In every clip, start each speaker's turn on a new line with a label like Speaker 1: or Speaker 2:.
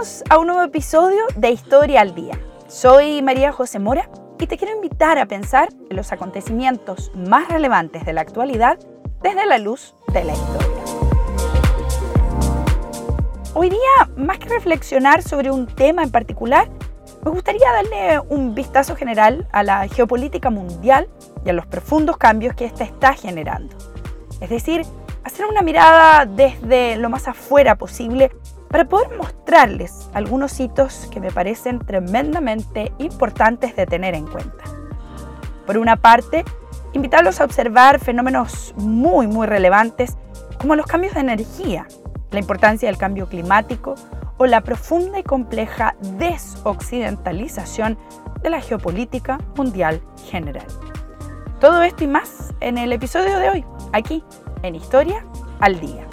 Speaker 1: Bienvenidos a un nuevo episodio de Historia al Día. Soy María José Mora y te quiero invitar a pensar en los acontecimientos más relevantes de la actualidad desde la luz de la historia. Hoy día, más que reflexionar sobre un tema en particular, me gustaría darle un vistazo general a la geopolítica mundial y a los profundos cambios que ésta está generando. Es decir, hacer una mirada desde lo más afuera posible para poder mostrarles algunos hitos que me parecen tremendamente importantes de tener en cuenta. Por una parte, invitarlos a observar fenómenos muy, muy relevantes como los cambios de energía, la importancia del cambio climático o la profunda y compleja desoccidentalización de la geopolítica mundial general. Todo esto y más en el episodio de hoy, aquí, en Historia al Día.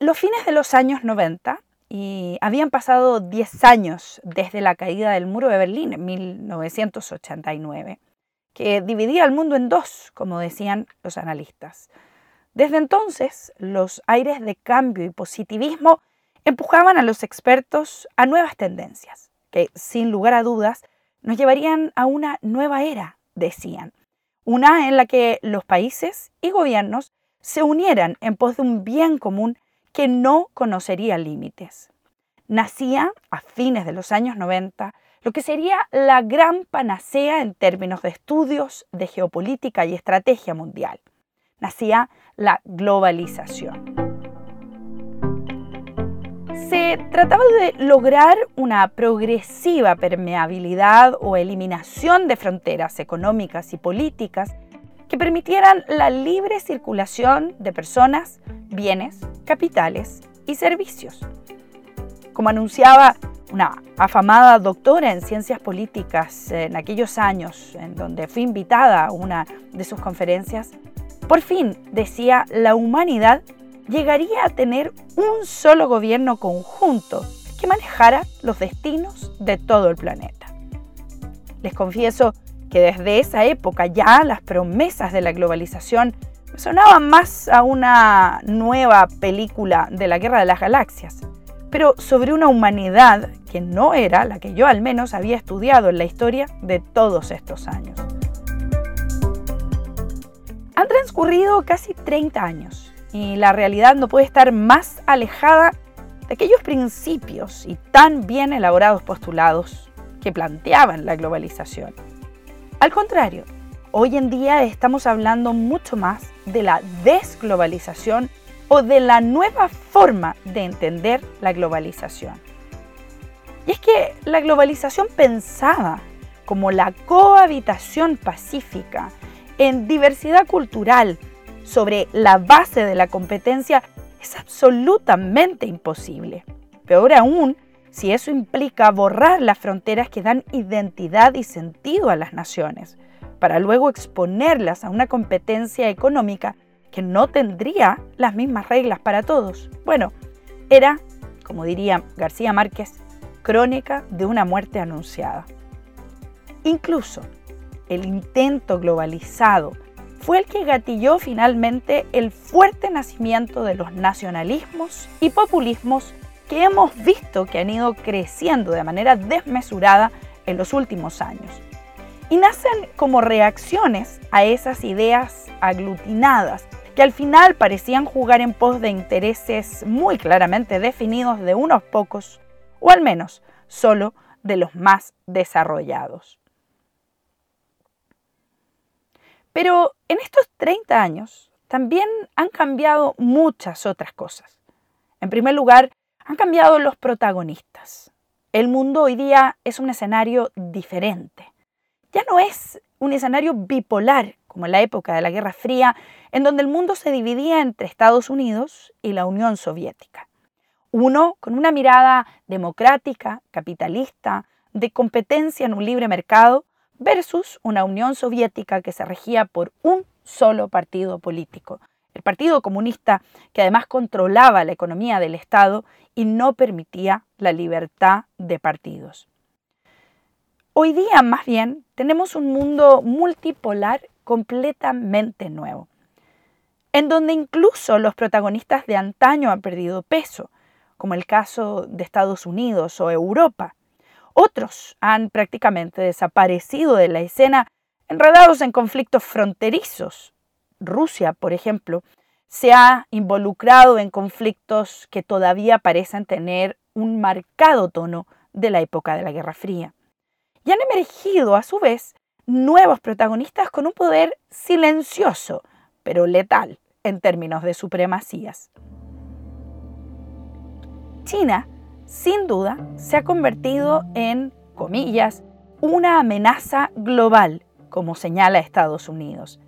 Speaker 1: los fines de los años 90 y habían pasado 10 años desde la caída del muro de Berlín en 1989, que dividía el mundo en dos, como decían los analistas. Desde entonces, los aires de cambio y positivismo empujaban a los expertos a nuevas tendencias, que sin lugar a dudas nos llevarían a una nueva era, decían, una en la que los países y gobiernos se unieran en pos de un bien común que no conocería límites. Nacía a fines de los años 90 lo que sería la gran panacea en términos de estudios de geopolítica y estrategia mundial. Nacía la globalización. Se trataba de lograr una progresiva permeabilidad o eliminación de fronteras económicas y políticas que permitieran la libre circulación de personas, bienes, capitales y servicios. Como anunciaba una afamada doctora en ciencias políticas en aquellos años, en donde fui invitada a una de sus conferencias, por fin, decía, la humanidad llegaría a tener un solo gobierno conjunto que manejara los destinos de todo el planeta. Les confieso que desde esa época ya las promesas de la globalización sonaban más a una nueva película de la Guerra de las Galaxias, pero sobre una humanidad que no era la que yo al menos había estudiado en la historia de todos estos años. Han transcurrido casi 30 años y la realidad no puede estar más alejada de aquellos principios y tan bien elaborados postulados que planteaban la globalización. Al contrario, hoy en día estamos hablando mucho más de la desglobalización o de la nueva forma de entender la globalización. Y es que la globalización pensada como la cohabitación pacífica en diversidad cultural sobre la base de la competencia es absolutamente imposible. Peor aún, si eso implica borrar las fronteras que dan identidad y sentido a las naciones, para luego exponerlas a una competencia económica que no tendría las mismas reglas para todos. Bueno, era, como diría García Márquez, crónica de una muerte anunciada. Incluso el intento globalizado fue el que gatilló finalmente el fuerte nacimiento de los nacionalismos y populismos que hemos visto que han ido creciendo de manera desmesurada en los últimos años. Y nacen como reacciones a esas ideas aglutinadas que al final parecían jugar en pos de intereses muy claramente definidos de unos pocos, o al menos solo de los más desarrollados. Pero en estos 30 años también han cambiado muchas otras cosas. En primer lugar, han cambiado los protagonistas. El mundo hoy día es un escenario diferente. Ya no es un escenario bipolar como en la época de la Guerra Fría, en donde el mundo se dividía entre Estados Unidos y la Unión Soviética. Uno con una mirada democrática, capitalista, de competencia en un libre mercado, versus una Unión Soviética que se regía por un solo partido político, el Partido Comunista, que además controlaba la economía del Estado y no permitía la libertad de partidos. Hoy día, más bien, tenemos un mundo multipolar completamente nuevo. en donde incluso los protagonistas de antaño han perdido peso, como el caso de Estados Unidos o Europa. Otros han prácticamente desaparecido de la escena enredados en conflictos fronterizos. Rusia, por ejemplo, se ha involucrado en conflictos que todavía parecen tener un marcado tono de la época de la Guerra Fría. Y han emergido, a su vez, nuevos protagonistas con un poder silencioso, pero letal en términos de supremacías. China, sin duda, se ha convertido en, comillas, una amenaza global, como señala Estados Unidos.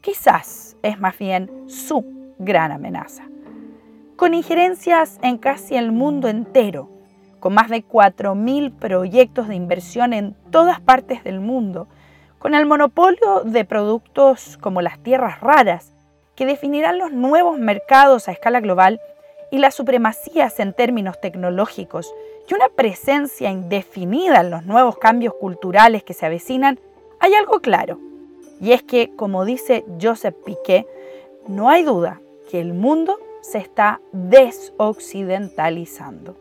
Speaker 1: Quizás es más bien su gran amenaza. Con injerencias en casi el mundo entero, con más de 4.000 proyectos de inversión en todas partes del mundo, con el monopolio de productos como las tierras raras, que definirán los nuevos mercados a escala global y las supremacías en términos tecnológicos y una presencia indefinida en los nuevos cambios culturales que se avecinan, hay algo claro. Y es que, como dice Joseph Piquet, no hay duda que el mundo se está desoccidentalizando.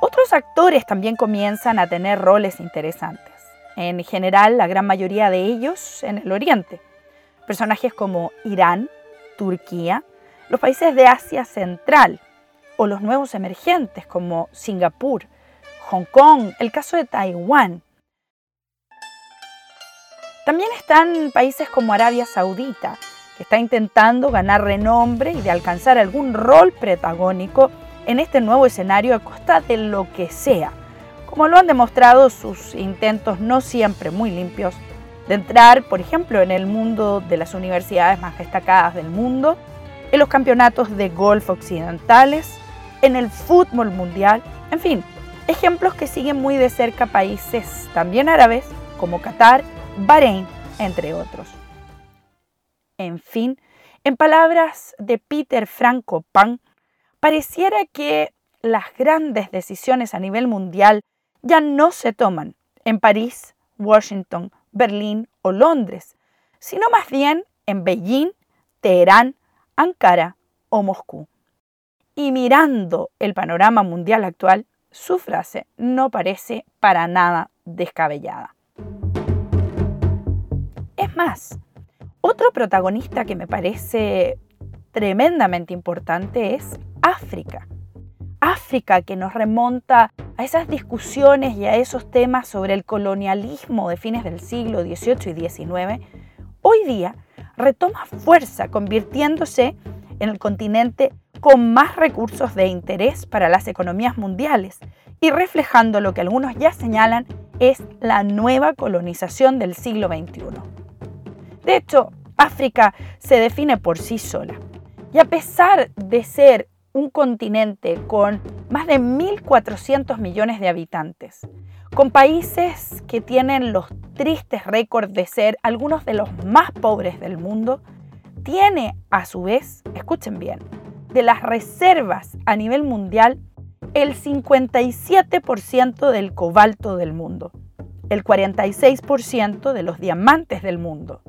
Speaker 1: Otros actores también comienzan a tener roles interesantes. En general, la gran mayoría de ellos en el Oriente. Personajes como Irán, Turquía, los países de Asia Central o los nuevos emergentes como Singapur, Hong Kong, el caso de Taiwán. También están países como Arabia Saudita, que está intentando ganar renombre y de alcanzar algún rol protagónico en este nuevo escenario a costa de lo que sea, como lo han demostrado sus intentos no siempre muy limpios de entrar, por ejemplo, en el mundo de las universidades más destacadas del mundo, en los campeonatos de golf occidentales, en el fútbol mundial, en fin, ejemplos que siguen muy de cerca países también árabes como Qatar, Bahrein, entre otros. En fin, en palabras de Peter Franco Pan, pareciera que las grandes decisiones a nivel mundial ya no se toman en París, Washington, Berlín o Londres, sino más bien en Beijing, Teherán, Ankara o Moscú. Y mirando el panorama mundial actual, su frase no parece para nada descabellada. Es más, otro protagonista que me parece tremendamente importante es África. África que nos remonta a esas discusiones y a esos temas sobre el colonialismo de fines del siglo XVIII y XIX, hoy día retoma fuerza convirtiéndose en el continente con más recursos de interés para las economías mundiales y reflejando lo que algunos ya señalan es la nueva colonización del siglo XXI. De hecho, África se define por sí sola. Y a pesar de ser un continente con más de 1.400 millones de habitantes, con países que tienen los tristes récords de ser algunos de los más pobres del mundo, tiene a su vez, escuchen bien, de las reservas a nivel mundial el 57% del cobalto del mundo, el 46% de los diamantes del mundo,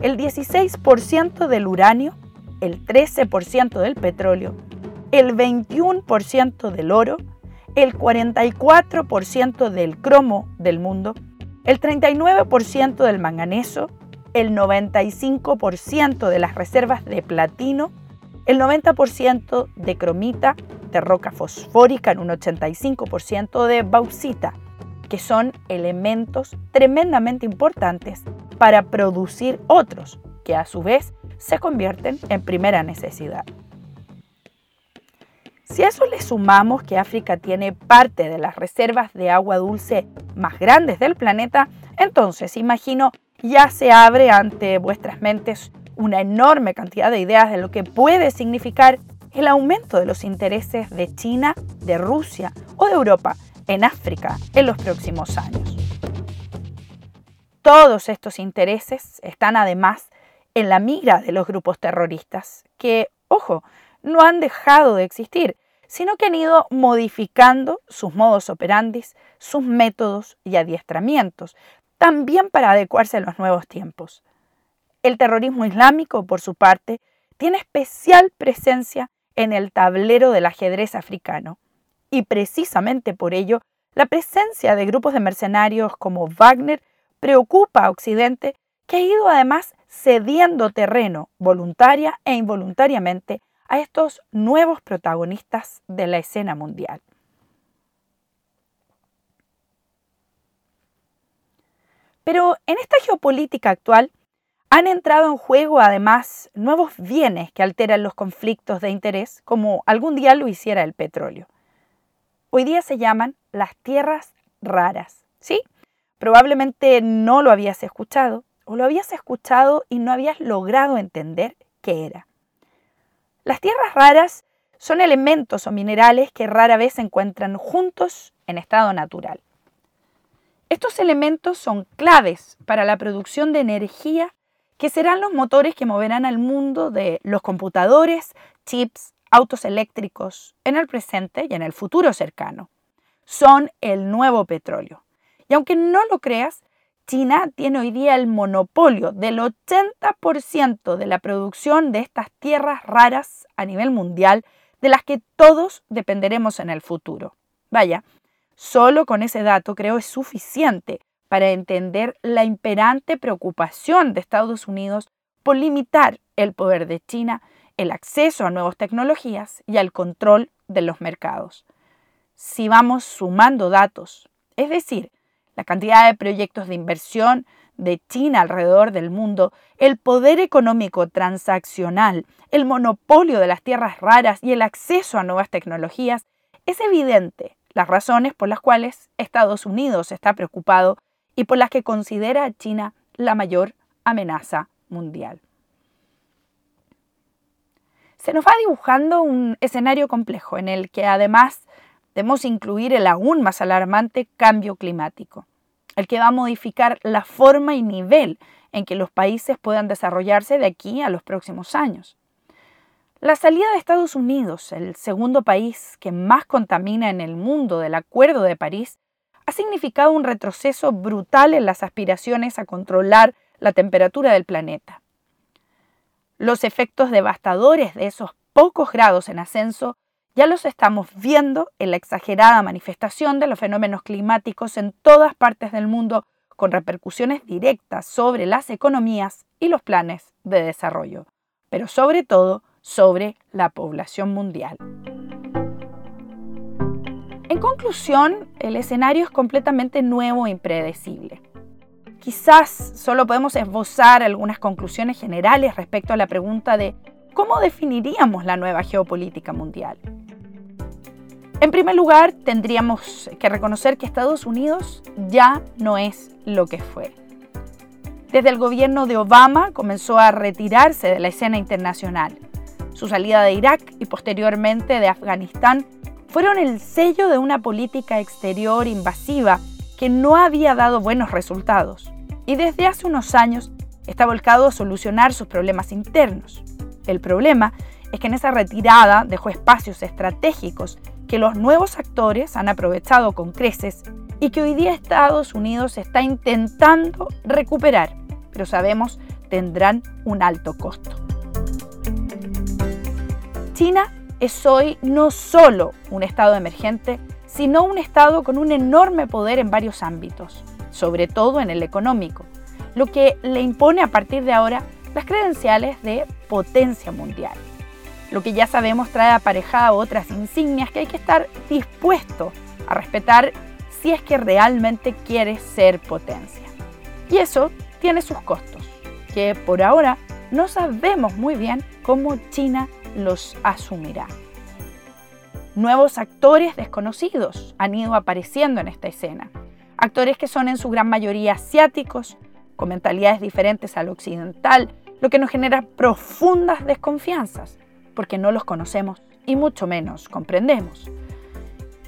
Speaker 1: el 16% del uranio, el 13% del petróleo el 21% del oro, el 44% del cromo del mundo, el 39% del manganeso, el 95% de las reservas de platino, el 90% de cromita, de roca fosfórica en un 85% de bauxita, que son elementos tremendamente importantes para producir otros, que a su vez se convierten en primera necesidad. Si a eso le sumamos que África tiene parte de las reservas de agua dulce más grandes del planeta, entonces imagino ya se abre ante vuestras mentes una enorme cantidad de ideas de lo que puede significar el aumento de los intereses de China, de Rusia o de Europa en África en los próximos años. Todos estos intereses están además en la mira de los grupos terroristas, que, ojo, no han dejado de existir, sino que han ido modificando sus modos operandis, sus métodos y adiestramientos, también para adecuarse a los nuevos tiempos. El terrorismo islámico, por su parte, tiene especial presencia en el tablero del ajedrez africano. Y precisamente por ello, la presencia de grupos de mercenarios como Wagner preocupa a Occidente, que ha ido además cediendo terreno voluntaria e involuntariamente a estos nuevos protagonistas de la escena mundial. Pero en esta geopolítica actual han entrado en juego además nuevos bienes que alteran los conflictos de interés, como algún día lo hiciera el petróleo. Hoy día se llaman las tierras raras. ¿Sí? Probablemente no lo habías escuchado o lo habías escuchado y no habías logrado entender qué era. Las tierras raras son elementos o minerales que rara vez se encuentran juntos en estado natural. Estos elementos son claves para la producción de energía que serán los motores que moverán al mundo de los computadores, chips, autos eléctricos en el presente y en el futuro cercano. Son el nuevo petróleo. Y aunque no lo creas, China tiene hoy día el monopolio del 80% de la producción de estas tierras raras a nivel mundial, de las que todos dependeremos en el futuro. Vaya, Solo con ese dato creo es suficiente para entender la imperante preocupación de Estados Unidos por limitar el poder de China, el acceso a nuevas tecnologías y al control de los mercados. Si vamos sumando datos, es decir, la cantidad de proyectos de inversión de China alrededor del mundo, el poder económico transaccional, el monopolio de las tierras raras y el acceso a nuevas tecnologías, es evidente las razones por las cuales Estados Unidos está preocupado y por las que considera a China la mayor amenaza mundial. Se nos va dibujando un escenario complejo en el que además debemos incluir el aún más alarmante cambio climático, el que va a modificar la forma y nivel en que los países puedan desarrollarse de aquí a los próximos años. La salida de Estados Unidos, el segundo país que más contamina en el mundo del Acuerdo de París, ha significado un retroceso brutal en las aspiraciones a controlar la temperatura del planeta. Los efectos devastadores de esos pocos grados en ascenso ya los estamos viendo en la exagerada manifestación de los fenómenos climáticos en todas partes del mundo con repercusiones directas sobre las economías y los planes de desarrollo, pero sobre todo sobre la población mundial. En conclusión, el escenario es completamente nuevo e impredecible. Quizás solo podemos esbozar algunas conclusiones generales respecto a la pregunta de cómo definiríamos la nueva geopolítica mundial. En primer lugar, tendríamos que reconocer que Estados Unidos ya no es lo que fue. Desde el gobierno de Obama comenzó a retirarse de la escena internacional su salida de Irak y posteriormente de Afganistán fueron el sello de una política exterior invasiva que no había dado buenos resultados y desde hace unos años está volcado a solucionar sus problemas internos. El problema es que en esa retirada dejó espacios estratégicos que los nuevos actores han aprovechado con creces y que hoy día Estados Unidos está intentando recuperar, pero sabemos tendrán un alto costo. China es hoy no solo un Estado emergente, sino un Estado con un enorme poder en varios ámbitos, sobre todo en el económico, lo que le impone a partir de ahora las credenciales de potencia mundial. Lo que ya sabemos trae aparejada otras insignias que hay que estar dispuesto a respetar si es que realmente quiere ser potencia. Y eso tiene sus costos, que por ahora no sabemos muy bien cómo China los asumirá. Nuevos actores desconocidos han ido apareciendo en esta escena. Actores que son en su gran mayoría asiáticos, con mentalidades diferentes al occidental, lo que nos genera profundas desconfianzas, porque no los conocemos y mucho menos comprendemos.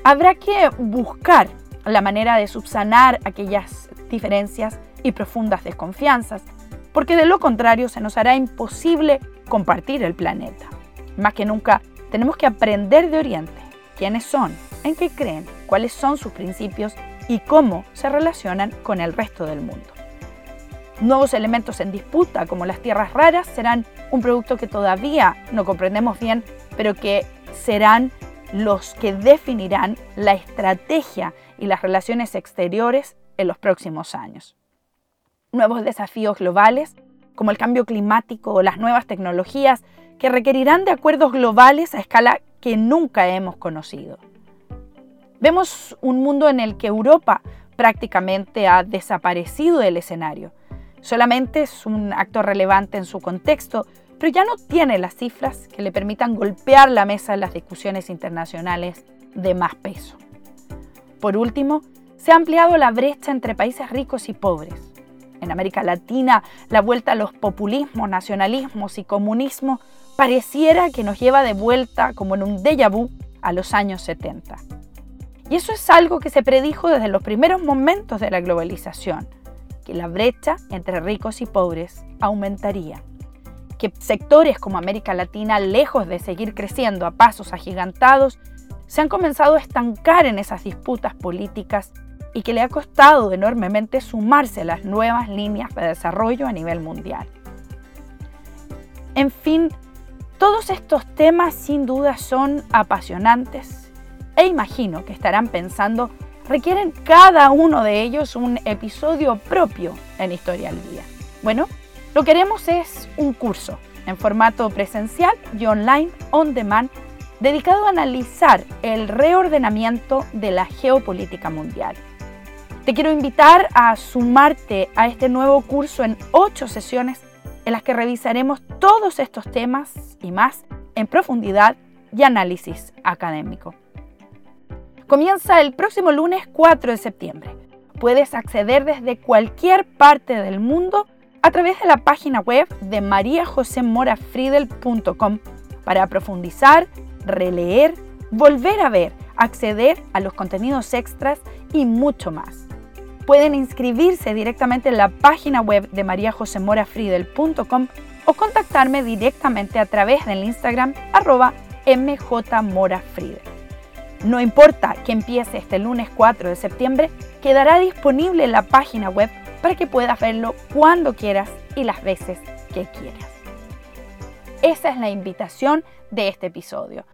Speaker 1: Habrá que buscar la manera de subsanar aquellas diferencias y profundas desconfianzas, porque de lo contrario se nos hará imposible compartir el planeta. Más que nunca, tenemos que aprender de Oriente quiénes son, en qué creen, cuáles son sus principios y cómo se relacionan con el resto del mundo. Nuevos elementos en disputa, como las tierras raras, serán un producto que todavía no comprendemos bien, pero que serán los que definirán la estrategia y las relaciones exteriores en los próximos años. Nuevos desafíos globales, como el cambio climático o las nuevas tecnologías, que requerirán de acuerdos globales a escala que nunca hemos conocido. Vemos un mundo en el que Europa prácticamente ha desaparecido del escenario Solamente es un acto relevante en su contexto, pero ya no tiene las cifras que le permitan golpear la mesa en las discusiones internacionales de más peso. Por último, se ha ampliado la brecha entre países ricos y pobres. En América Latina, la vuelta a los populismos, nacionalismos y comunismo pareciera que nos lleva de vuelta, como en un déjà vu, a los años 70. Y eso es algo que se predijo desde los primeros momentos de la globalización que la brecha entre ricos y pobres aumentaría, que sectores como América Latina, lejos de seguir creciendo a pasos agigantados, se han comenzado a estancar en esas disputas políticas y que le ha costado enormemente sumarse a las nuevas líneas de desarrollo a nivel mundial. En fin, todos estos temas sin duda son apasionantes e imagino que estarán pensando requieren cada uno de ellos un episodio propio en Historia al Día. Bueno, lo que queremos es un curso en formato presencial y online on demand dedicado a analizar el reordenamiento de la geopolítica mundial. Te quiero invitar a sumarte a este nuevo curso en ocho sesiones en las que revisaremos todos estos temas y más en profundidad y análisis académico. Comienza el próximo lunes 4 de septiembre. Puedes acceder desde cualquier parte del mundo a través de la página web de mariajosemorafriedel.com para profundizar, releer, volver a ver, acceder a los contenidos extras y mucho más. Pueden inscribirse directamente en la página web de mariajosemorafriedel.com o contactarme directamente a través del Instagram arroba mjmorafriedel. No importa que empiece este lunes 4 de septiembre, quedará disponible en la página web para que puedas verlo cuando quieras y las veces que quieras. Esa es la invitación de este episodio.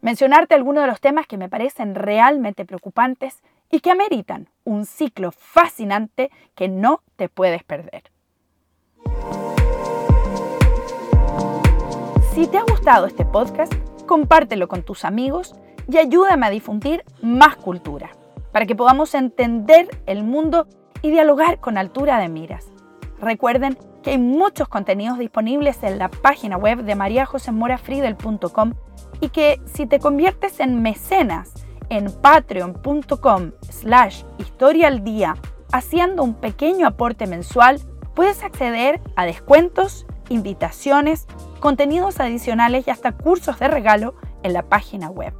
Speaker 1: Mencionarte algunos de los temas que me parecen realmente preocupantes y que ameritan un ciclo fascinante que no te puedes perder. Si te ha gustado este podcast, compártelo con tus amigos y ayúdame a difundir más cultura, para que podamos entender el mundo y dialogar con altura de miras. Recuerden que hay muchos contenidos disponibles en la página web de mariajosemorafriedel.com y que si te conviertes en mecenas en patreon.com slash historia al día haciendo un pequeño aporte mensual, puedes acceder a descuentos, invitaciones, contenidos adicionales y hasta cursos de regalo en la página web.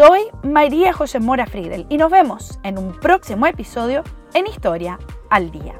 Speaker 1: Soy María José Mora Friedel y nos vemos en un próximo episodio en Historia al Día.